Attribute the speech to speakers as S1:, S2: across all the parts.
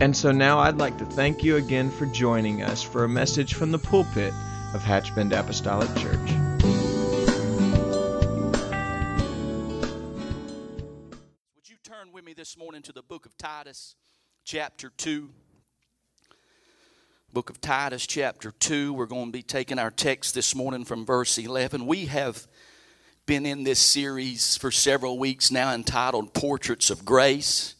S1: And so now I'd like to thank you again for joining us for a message from the pulpit of Hatchbend Apostolic Church.
S2: Would you turn with me this morning to the book of Titus, chapter 2? Book of Titus, chapter 2. We're going to be taking our text this morning from verse 11. We have been in this series for several weeks now entitled Portraits of Grace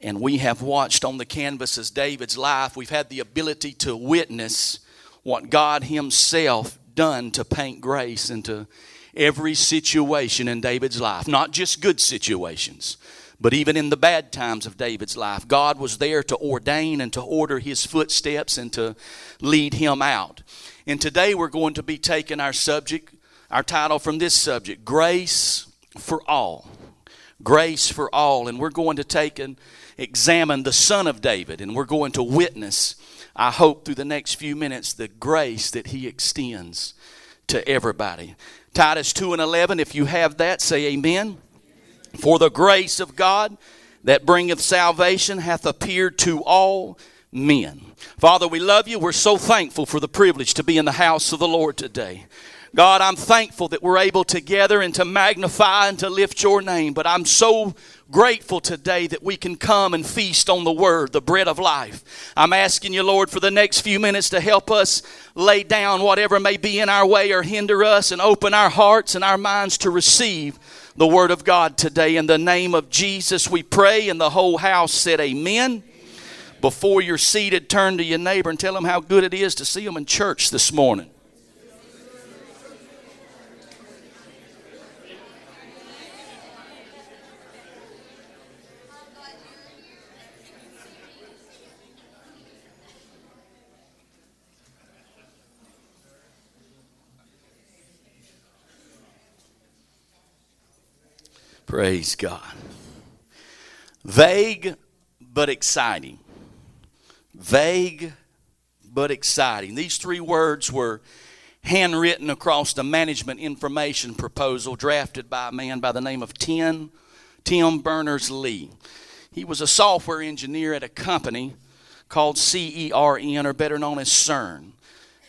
S2: and we have watched on the canvases David's life. We've had the ability to witness what God Himself done to paint grace into every situation in David's life, not just good situations. But even in the bad times of David's life, God was there to ordain and to order his footsteps and to lead him out. And today we're going to be taking our subject, our title from this subject, Grace for All. Grace for All. And we're going to take and examine the Son of David, and we're going to witness, I hope, through the next few minutes, the grace that he extends to everybody. Titus 2 and 11, if you have that, say amen. For the grace of God that bringeth salvation hath appeared to all men. Father, we love you. We're so thankful for the privilege to be in the house of the Lord today. God, I'm thankful that we're able to gather and to magnify and to lift your name, but I'm so grateful today that we can come and feast on the word, the bread of life. I'm asking you, Lord, for the next few minutes to help us lay down whatever may be in our way or hinder us and open our hearts and our minds to receive the word of God today. In the name of Jesus, we pray, and the whole house said, Amen. Before you're seated, turn to your neighbor and tell them how good it is to see them in church this morning. Praise God. Vague but exciting. Vague but exciting. These three words were handwritten across the management information proposal drafted by a man by the name of Tim, Tim Berners Lee. He was a software engineer at a company called CERN, or better known as CERN.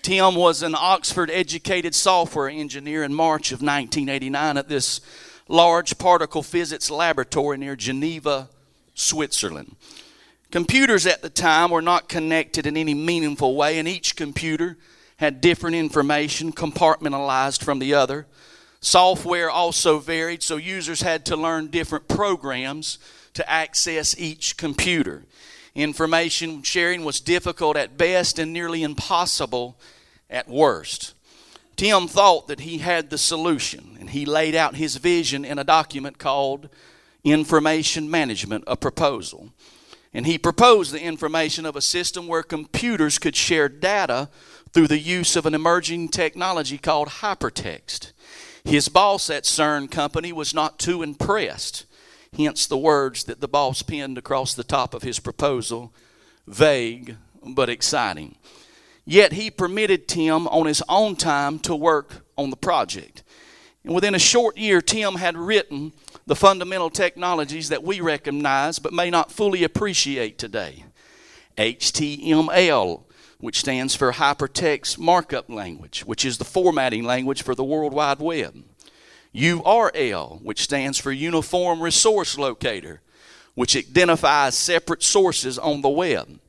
S2: Tim was an Oxford educated software engineer in March of 1989 at this large particle physics laboratory near Geneva, Switzerland. Computers at the time were not connected in any meaningful way, and each computer had different information compartmentalized from the other. Software also varied, so users had to learn different programs to access each computer. Information sharing was difficult at best and nearly impossible at worst. Tim thought that he had the solution, and he laid out his vision in a document called Information Management, a proposal. And he proposed the information of a system where computers could share data through the use of an emerging technology called hypertext. His boss at CERN Company was not too impressed, hence the words that the boss penned across the top of his proposal vague but exciting. Yet he permitted Tim on his own time to work on the project. And within a short year, Tim had written the fundamental technologies that we recognize but may not fully appreciate today. HTML, which stands for Hypertext Markup Language, which is the formatting language for the World Wide Web. URL, which stands for Uniform Resource Locator, which identifies separate sources on the web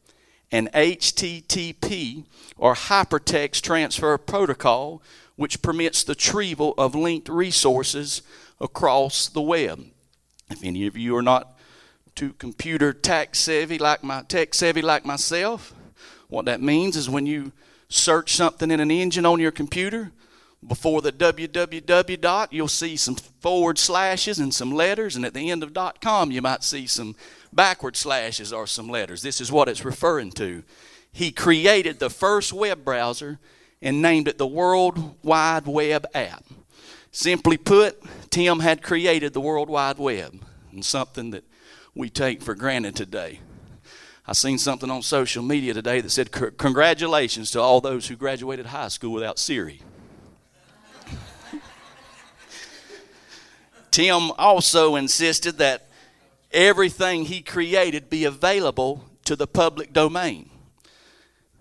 S2: and HTTP or Hypertext Transfer Protocol, which permits the retrieval of linked resources across the web. If any of you are not too computer tech savvy like my tech savvy like myself, what that means is when you search something in an engine on your computer, Before the www dot, you'll see some forward slashes and some letters, and at the end of dot com, you might see some backward slashes are some letters. This is what it's referring to. He created the first web browser and named it the World Wide Web app. Simply put, Tim had created the World Wide Web, and something that we take for granted today. I seen something on social media today that said, Congratulations to all those who graduated high school without Siri. Tim also insisted that everything he created be available to the public domain.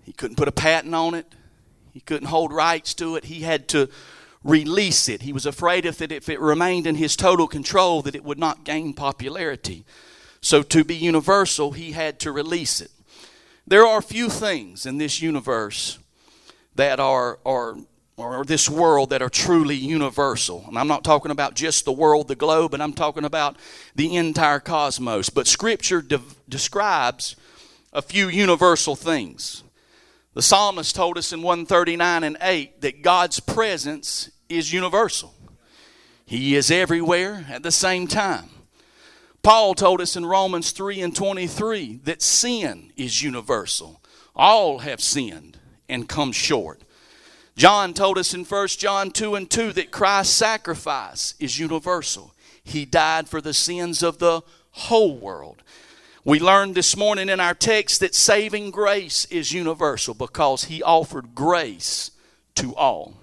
S2: He couldn't put a patent on it, he couldn't hold rights to it. He had to release it. He was afraid if it, if it remained in his total control that it would not gain popularity. So, to be universal, he had to release it. There are few things in this universe that are, are or this world that are truly universal. And I'm not talking about just the world, the globe, but I'm talking about the entire cosmos. But Scripture de- describes a few universal things. The psalmist told us in 139 and 8 that God's presence is universal, He is everywhere at the same time. Paul told us in Romans 3 and 23 that sin is universal. All have sinned and come short. John told us in 1 John 2 and 2 that Christ's sacrifice is universal. He died for the sins of the whole world. We learned this morning in our text that saving grace is universal because he offered grace to all.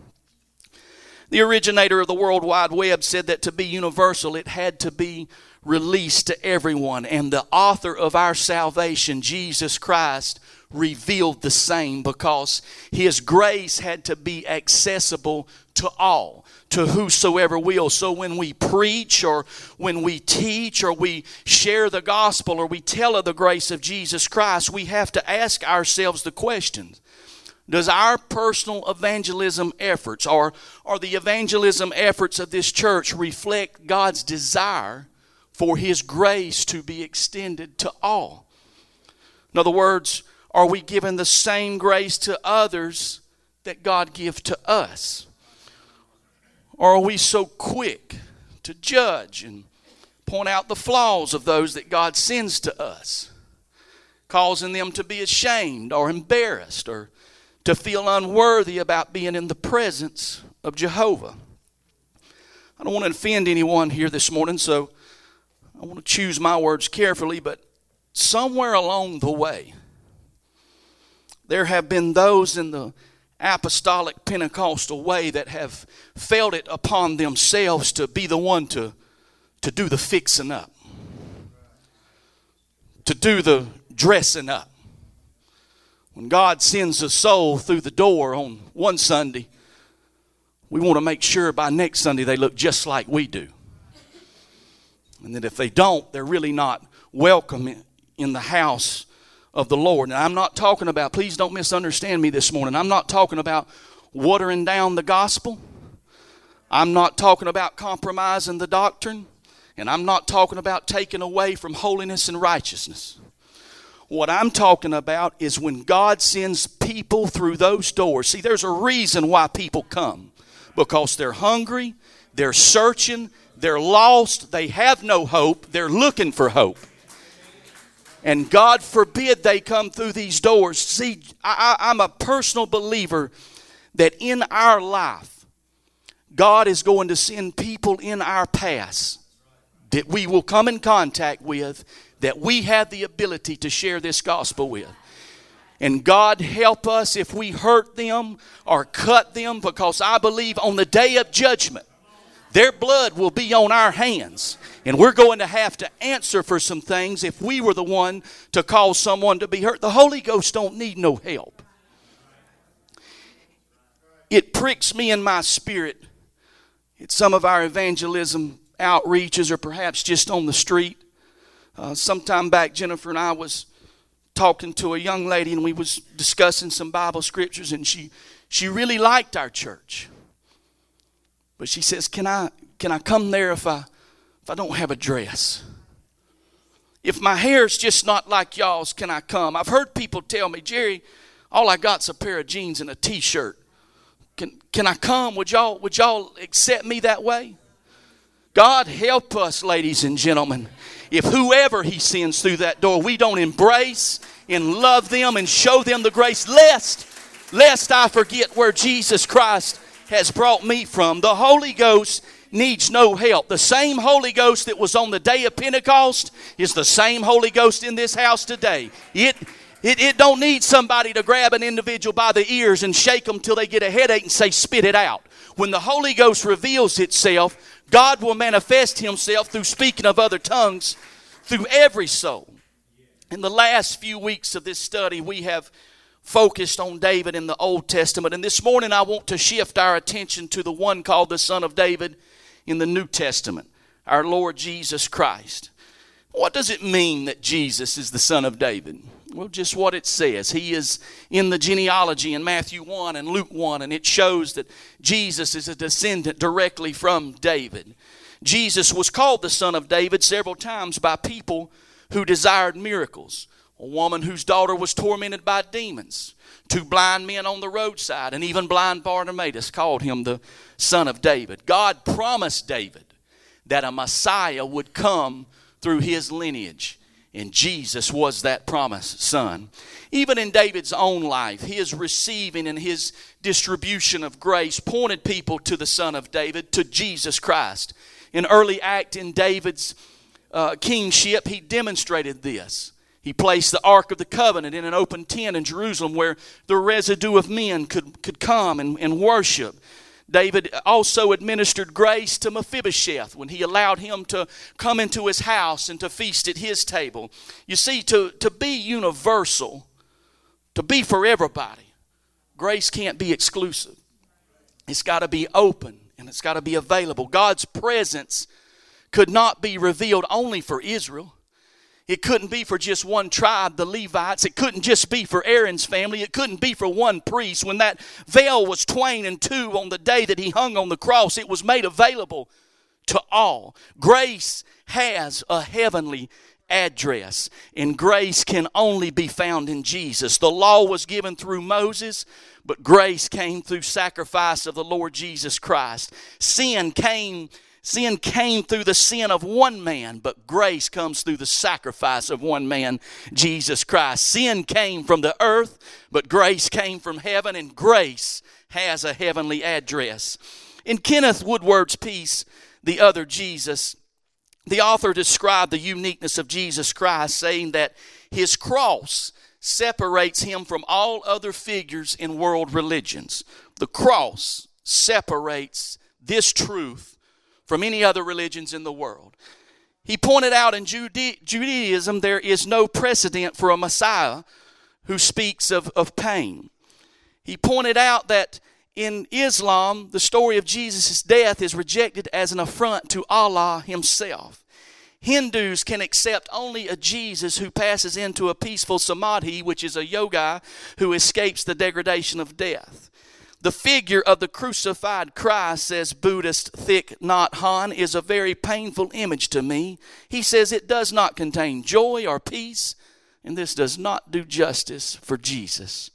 S2: The originator of the World Wide Web said that to be universal, it had to be released to everyone. And the author of our salvation, Jesus Christ, revealed the same because his grace had to be accessible to all, to whosoever will. So when we preach or when we teach or we share the gospel or we tell of the grace of Jesus Christ, we have to ask ourselves the questions does our personal evangelism efforts or, or the evangelism efforts of this church reflect God's desire for His grace to be extended to all? In other words, are we given the same grace to others that God gives to us? Or are we so quick to judge and point out the flaws of those that God sends to us, causing them to be ashamed or embarrassed or to feel unworthy about being in the presence of Jehovah. I don't want to offend anyone here this morning, so I want to choose my words carefully, but somewhere along the way, there have been those in the apostolic Pentecostal way that have felt it upon themselves to be the one to, to do the fixing up, to do the dressing up. When God sends a soul through the door on one Sunday, we want to make sure by next Sunday they look just like we do. And that if they don't, they're really not welcome in the house of the Lord. Now, I'm not talking about, please don't misunderstand me this morning. I'm not talking about watering down the gospel. I'm not talking about compromising the doctrine. And I'm not talking about taking away from holiness and righteousness. What I'm talking about is when God sends people through those doors. See, there's a reason why people come because they're hungry, they're searching, they're lost, they have no hope, they're looking for hope. And God forbid they come through these doors. See, I, I'm a personal believer that in our life, God is going to send people in our past that we will come in contact with that we have the ability to share this gospel with. And God help us if we hurt them or cut them because I believe on the day of judgment, their blood will be on our hands. And we're going to have to answer for some things if we were the one to cause someone to be hurt. The Holy Ghost don't need no help. It pricks me in my spirit at some of our evangelism outreaches or perhaps just on the street uh, sometime back, Jennifer and I was talking to a young lady, and we was discussing some Bible scriptures, and she she really liked our church. But she says, "Can I can I come there if I if I don't have a dress? If my hair's just not like y'all's, can I come?" I've heard people tell me, "Jerry, all I got's a pair of jeans and a t-shirt." Can, can I come? Would y'all, would y'all accept me that way? God help us, ladies and gentlemen. If whoever He sends through that door, we don't embrace and love them and show them the grace, lest, lest I forget where Jesus Christ has brought me from. The Holy Ghost needs no help. The same Holy Ghost that was on the day of Pentecost is the same Holy Ghost in this house today. It it, it don't need somebody to grab an individual by the ears and shake them till they get a headache and say, spit it out. When the Holy Ghost reveals itself, God will manifest Himself through speaking of other tongues through every soul. In the last few weeks of this study, we have focused on David in the Old Testament. And this morning, I want to shift our attention to the one called the Son of David in the New Testament, our Lord Jesus Christ. What does it mean that Jesus is the Son of David? Well, just what it says. He is in the genealogy in Matthew 1 and Luke 1, and it shows that Jesus is a descendant directly from David. Jesus was called the Son of David several times by people who desired miracles. A woman whose daughter was tormented by demons. Two blind men on the roadside, and even blind Bartimaeus called him the Son of David. God promised David that a Messiah would come through his lineage. And Jesus was that promised son. Even in David's own life, his receiving and his distribution of grace pointed people to the Son of David, to Jesus Christ. An early act in David's uh, kingship, he demonstrated this. He placed the Ark of the Covenant in an open tent in Jerusalem where the residue of men could, could come and, and worship. David also administered grace to Mephibosheth when he allowed him to come into his house and to feast at his table. You see, to, to be universal, to be for everybody, grace can't be exclusive. It's got to be open and it's got to be available. God's presence could not be revealed only for Israel. It couldn't be for just one tribe, the Levites. It couldn't just be for Aaron's family. It couldn't be for one priest. When that veil was twain and two on the day that he hung on the cross, it was made available to all. Grace has a heavenly address, and grace can only be found in Jesus. The law was given through Moses, but grace came through sacrifice of the Lord Jesus Christ. Sin came Sin came through the sin of one man, but grace comes through the sacrifice of one man, Jesus Christ. Sin came from the earth, but grace came from heaven, and grace has a heavenly address. In Kenneth Woodward's piece, The Other Jesus, the author described the uniqueness of Jesus Christ, saying that his cross separates him from all other figures in world religions. The cross separates this truth from any other religions in the world. He pointed out in Judaism there is no precedent for a Messiah who speaks of, of pain. He pointed out that in Islam, the story of Jesus' death is rejected as an affront to Allah Himself. Hindus can accept only a Jesus who passes into a peaceful samadhi, which is a yogi who escapes the degradation of death. The figure of the crucified Christ, says Buddhist Thich Nhat Hanh, is a very painful image to me. He says it does not contain joy or peace, and this does not do justice for Jesus.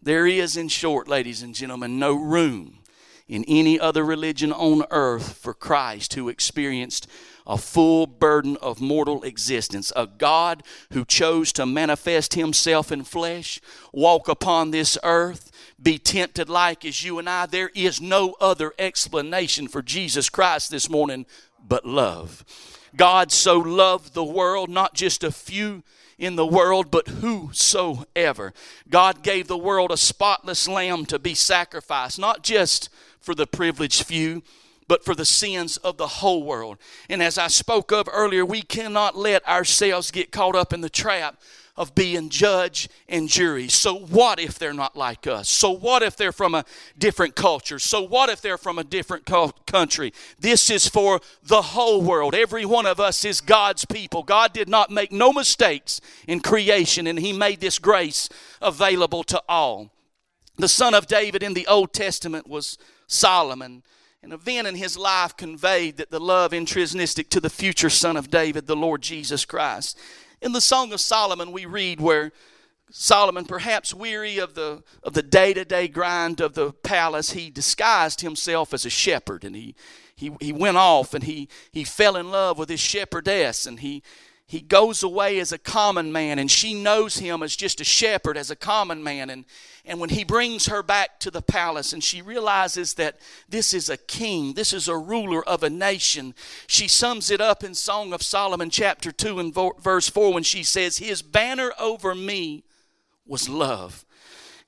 S2: There is, in short, ladies and gentlemen, no room in any other religion on earth for Christ who experienced a full burden of mortal existence. A God who chose to manifest himself in flesh, walk upon this earth, be tempted like as you and I. There is no other explanation for Jesus Christ this morning but love. God so loved the world, not just a few in the world, but whosoever. God gave the world a spotless lamb to be sacrificed, not just for the privileged few, but for the sins of the whole world. And as I spoke of earlier, we cannot let ourselves get caught up in the trap of being judge and jury. So, what if they're not like us? So, what if they're from a different culture? So, what if they're from a different country? This is for the whole world. Every one of us is God's people. God did not make no mistakes in creation, and He made this grace available to all. The son of David in the Old Testament was Solomon. An event in his life conveyed that the love intrinsistic to the future son of David, the Lord Jesus Christ. In the Song of Solomon, we read where Solomon, perhaps weary of the of the day-to-day grind of the palace, he disguised himself as a shepherd, and he he, he went off and he he fell in love with his shepherdess, and he he goes away as a common man, and she knows him as just a shepherd, as a common man, and and when he brings her back to the palace and she realizes that this is a king, this is a ruler of a nation, she sums it up in Song of Solomon, chapter 2, and verse 4, when she says, His banner over me was love.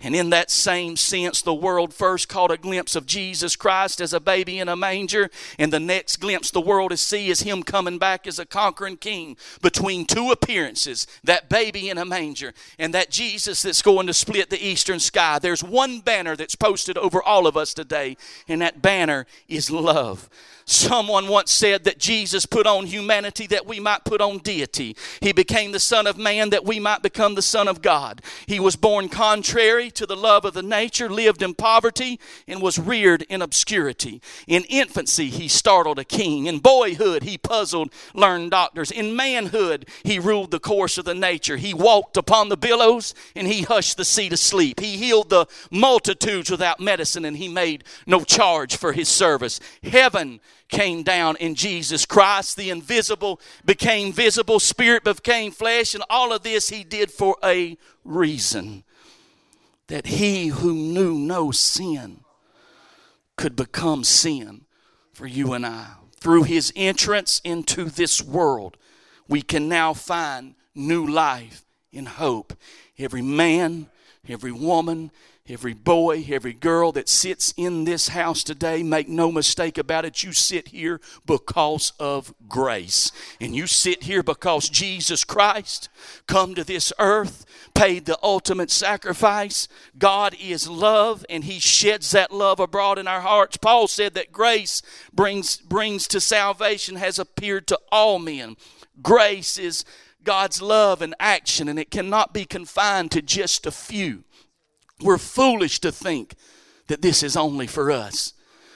S2: And in that same sense, the world first caught a glimpse of Jesus Christ as a baby in a manger, and the next glimpse the world is see is him coming back as a conquering king between two appearances that baby in a manger and that Jesus that's going to split the eastern sky. There's one banner that's posted over all of us today, and that banner is love. Someone once said that Jesus put on humanity that we might put on deity. He became the Son of Man that we might become the Son of God. He was born contrary to the love of the nature, lived in poverty, and was reared in obscurity. In infancy, he startled a king. In boyhood, he puzzled learned doctors. In manhood, he ruled the course of the nature. He walked upon the billows and he hushed the sea to sleep. He healed the multitudes without medicine and he made no charge for his service. Heaven came down in Jesus Christ. The invisible became visible, spirit became flesh, and all of this he did for a reason that he who knew no sin could become sin for you and I. Through his entrance into this world, we can now find new life and hope. Every man, every woman, Every boy, every girl that sits in this house today, make no mistake about it, you sit here because of grace. And you sit here because Jesus Christ come to this earth, paid the ultimate sacrifice. God is love and he sheds that love abroad in our hearts. Paul said that grace brings brings to salvation has appeared to all men. Grace is God's love and action and it cannot be confined to just a few. We're foolish to think that this is only for us.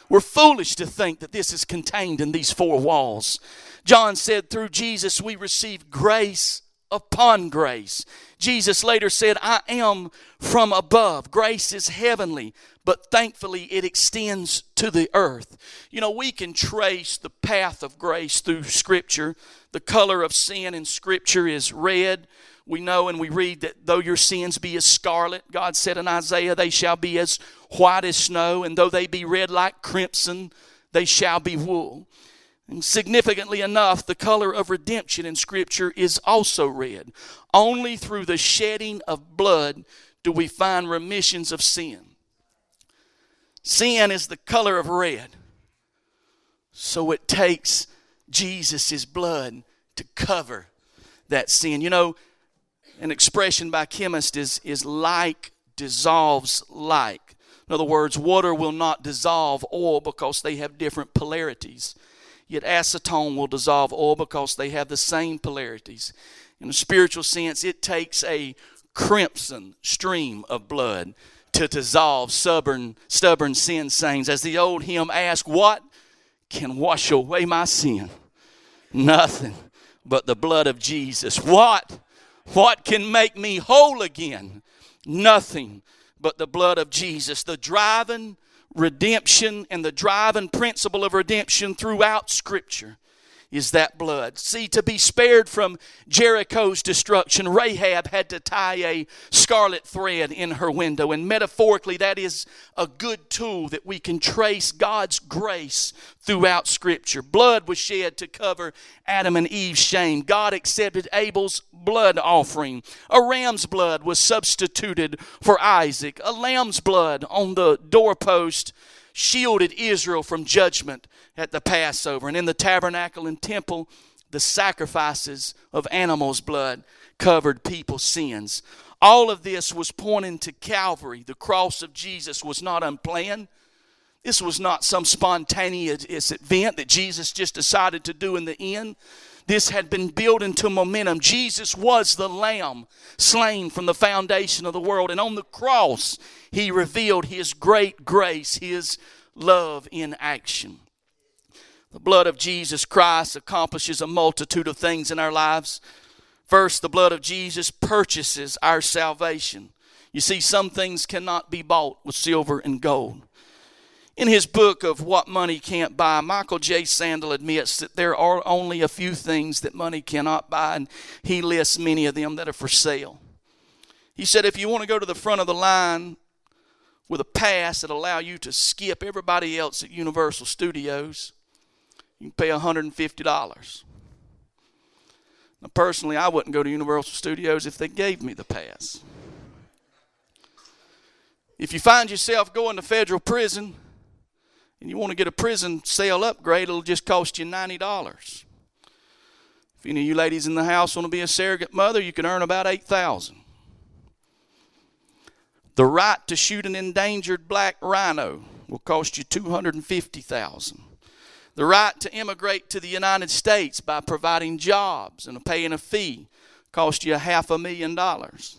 S2: We're foolish to think that this is contained in these four walls. John said, through Jesus we receive grace upon grace. Jesus later said, I am from above. Grace is heavenly, but thankfully it extends to the earth. You know, we can trace the path of grace through Scripture. The color of sin in Scripture is red we know and we read that though your sins be as scarlet, God said in Isaiah, they shall be as white as snow, and though they be red like crimson, they shall be wool. And significantly enough, the color of redemption in Scripture is also red. Only through the shedding of blood do we find remissions of sin. Sin is the color of red. So it takes Jesus' blood to cover that sin. You know, an expression by chemists is, is like dissolves like. In other words, water will not dissolve oil because they have different polarities. Yet acetone will dissolve oil because they have the same polarities. In a spiritual sense, it takes a crimson stream of blood to dissolve stubborn, stubborn sin stains. As the old hymn asks, What can wash away my sin? Nothing but the blood of Jesus. What what can make me whole again? Nothing but the blood of Jesus. The driving redemption and the driving principle of redemption throughout Scripture is that blood. See, to be spared from Jericho's destruction, Rahab had to tie a scarlet thread in her window. And metaphorically, that is a good tool that we can trace God's grace throughout Scripture. Blood was shed to cover Adam and Eve's shame. God accepted Abel's blood offering. A ram's blood was substituted for Isaac. A lamb's blood on the doorpost shielded Israel from judgment at the Passover. And in the tabernacle and temple, the sacrifices of animals' blood covered people's sins. All of this was pointing to Calvary. The cross of Jesus was not unplanned. This was not some spontaneous event that Jesus just decided to do in the end. This had been built into momentum. Jesus was the Lamb slain from the foundation of the world. And on the cross, He revealed His great grace, His love in action. The blood of Jesus Christ accomplishes a multitude of things in our lives. First, the blood of Jesus purchases our salvation. You see, some things cannot be bought with silver and gold. In his book of What Money Can't Buy, Michael J. Sandel admits that there are only a few things that money cannot buy, and he lists many of them that are for sale. He said, if you want to go to the front of the line with a pass that allow you to skip everybody else at Universal Studios, you can pay $150. Now, personally, I wouldn't go to Universal Studios if they gave me the pass. If you find yourself going to federal prison and you want to get a prison cell upgrade, it'll just cost you $90. If any of you ladies in the house want to be a surrogate mother, you can earn about 8000 The right to shoot an endangered black rhino will cost you 250000 The right to immigrate to the United States by providing jobs and paying a fee cost you a half a million dollars.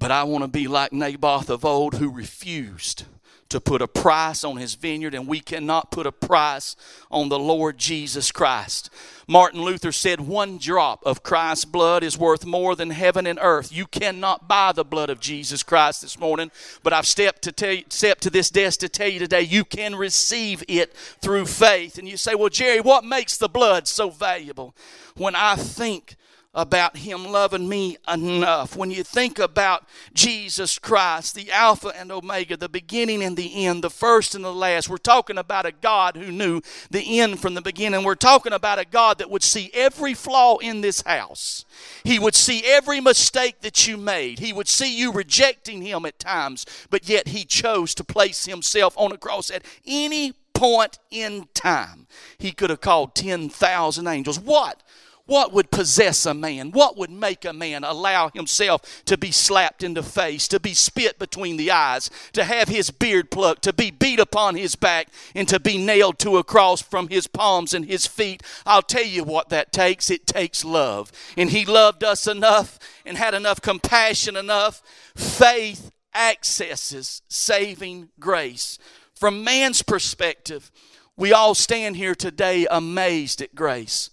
S2: But I want to be like Naboth of old who refused to put a price on his vineyard, and we cannot put a price on the Lord Jesus Christ. Martin Luther said, One drop of Christ's blood is worth more than heaven and earth. You cannot buy the blood of Jesus Christ this morning, but I've stepped to, tell you, stepped to this desk to tell you today you can receive it through faith. And you say, Well, Jerry, what makes the blood so valuable? When I think about Him loving me enough. When you think about Jesus Christ, the Alpha and Omega, the beginning and the end, the first and the last, we're talking about a God who knew the end from the beginning. We're talking about a God that would see every flaw in this house. He would see every mistake that you made. He would see you rejecting Him at times, but yet He chose to place Himself on a cross at any point in time. He could have called 10,000 angels. What? What would possess a man? What would make a man allow himself to be slapped in the face, to be spit between the eyes, to have his beard plucked, to be beat upon his back, and to be nailed to a cross from his palms and his feet? I'll tell you what that takes. It takes love. And he loved us enough and had enough compassion enough. Faith accesses saving grace. From man's perspective, we all stand here today amazed at grace.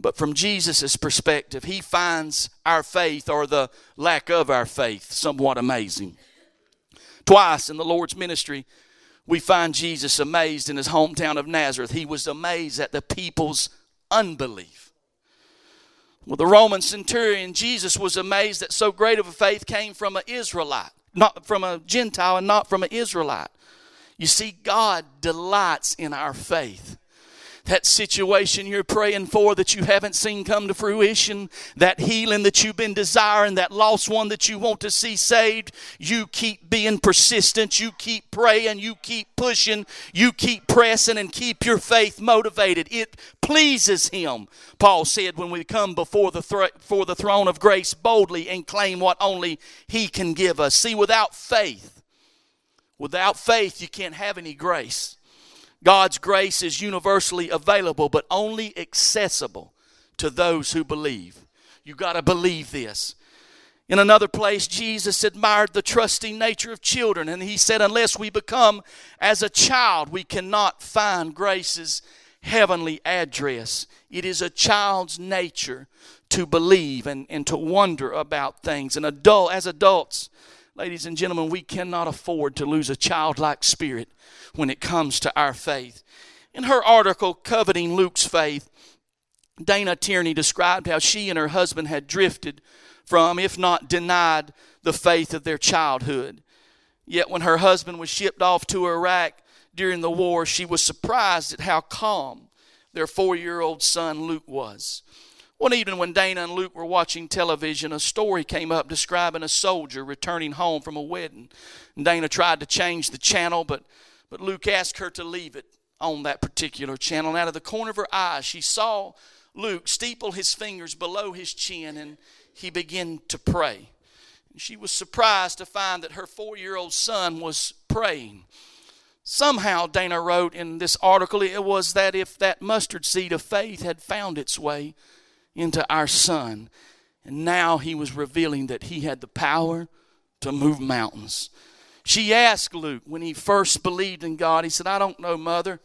S2: But from Jesus' perspective, he finds our faith or the lack of our faith somewhat amazing. Twice in the Lord's ministry, we find Jesus amazed in his hometown of Nazareth. He was amazed at the people's unbelief. Well, the Roman centurion, Jesus was amazed that so great of a faith came from an Israelite, not from a Gentile and not from an Israelite. You see, God delights in our faith that situation you're praying for that you haven't seen come to fruition, that healing that you've been desiring, that lost one that you want to see saved, you keep being persistent, you keep praying, you keep pushing, you keep pressing, and keep your faith motivated. It pleases Him, Paul said, when we come before the, th- for the throne of grace boldly and claim what only He can give us. See, without faith, without faith, you can't have any grace. God's grace is universally available, but only accessible to those who believe. You got to believe this. In another place, Jesus admired the trusting nature of children, and he said, Unless we become as a child, we cannot find grace's heavenly address. It is a child's nature to believe and, and to wonder about things. And adult, as adults, ladies and gentlemen, we cannot afford to lose a childlike spirit when it comes to our faith. In her article, Coveting Luke's Faith, Dana Tierney described how she and her husband had drifted from, if not denied, the faith of their childhood. Yet when her husband was shipped off to Iraq during the war, she was surprised at how calm their four year old son Luke was. One evening, when Dana and Luke were watching television, a story came up describing a soldier returning home from a wedding. And Dana tried to change the channel, but but Luke asked her to leave it on that particular channel. And out of the corner of her eye, she saw Luke steeple his fingers below his chin and he began to pray. And she was surprised to find that her four year old son was praying. Somehow, Dana wrote in this article, it was that if that mustard seed of faith had found its way into our son, and now he was revealing that he had the power to move mountains. She asked Luke when he first believed in God, he said, I don't know, mother.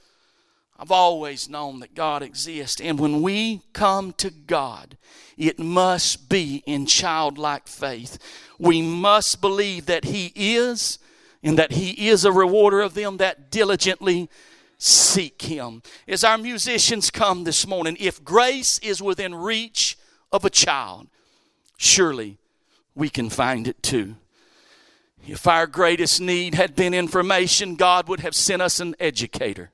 S2: I've always known that God exists. And when we come to God, it must be in childlike faith. We must believe that He is and that He is a rewarder of them that diligently seek Him. As our musicians come this morning, if grace is within reach of a child, surely we can find it too. If our greatest need had been information, God would have sent us an educator.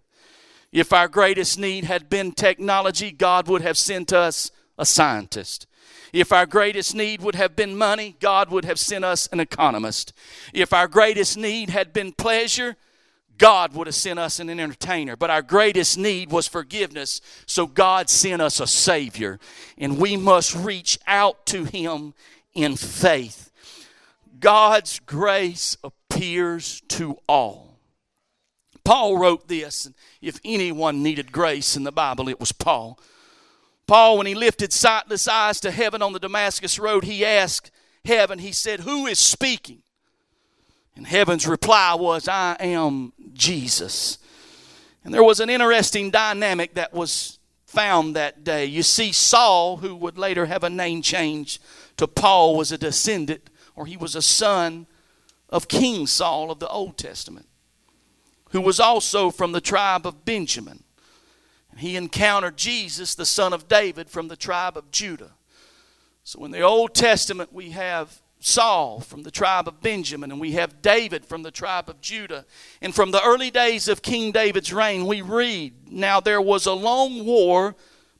S2: If our greatest need had been technology, God would have sent us a scientist. If our greatest need would have been money, God would have sent us an economist. If our greatest need had been pleasure, God would have sent us an entertainer. But our greatest need was forgiveness, so God sent us a Savior. And we must reach out to Him in faith. God's grace appears to all. Paul wrote this, and if anyone needed grace in the Bible, it was Paul. Paul, when he lifted sightless eyes to heaven on the Damascus Road, he asked heaven, he said, Who is speaking? And heaven's reply was, I am Jesus. And there was an interesting dynamic that was found that day. You see, Saul, who would later have a name change to Paul, was a descendant or he was a son of King Saul of the Old Testament, who was also from the tribe of Benjamin. He encountered Jesus, the son of David, from the tribe of Judah. So in the Old Testament, we have Saul from the tribe of Benjamin, and we have David from the tribe of Judah. And from the early days of King David's reign, we read Now there was a long war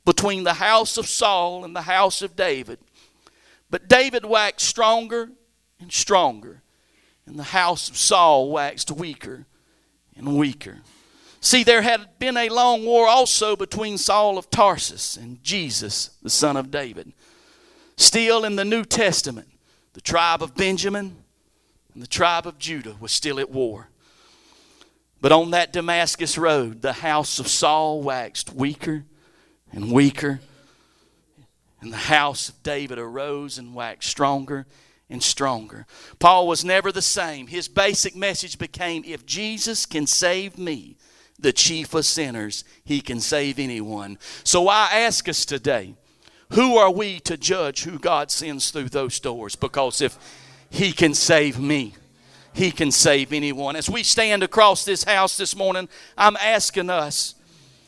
S2: between the house of Saul and the house of David. But David waxed stronger and stronger, and the house of Saul waxed weaker and weaker. See, there had been a long war also between Saul of Tarsus and Jesus, the son of David. Still in the New Testament, the tribe of Benjamin and the tribe of Judah was still at war. But on that Damascus road, the house of Saul waxed weaker and weaker, and the house of David arose and waxed stronger and stronger. Paul was never the same. His basic message became if Jesus can save me, the chief of sinners, he can save anyone. So I ask us today, who are we to judge who God sends through those doors? Because if he can save me, he can save anyone. As we stand across this house this morning, I'm asking us,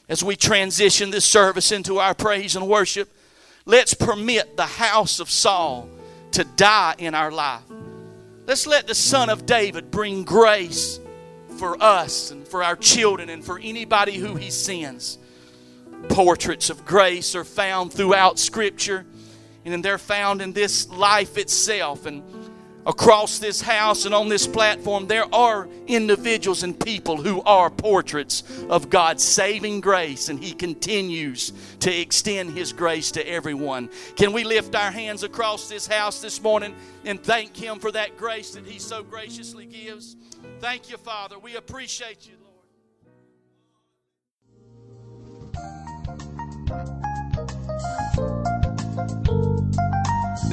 S2: as we transition this service into our praise and worship, let's permit the house of Saul to die in our life. Let's let the Son of David bring grace for us and for our children and for anybody who he sends. Portraits of grace are found throughout Scripture, and then they're found in this life itself. And across this house and on this platform, there are individuals and people who are portraits of God's saving grace, and He continues to extend His grace to everyone. Can we lift our hands across this house this morning and thank Him for that grace that He so graciously gives? Thank you, Father. We appreciate you.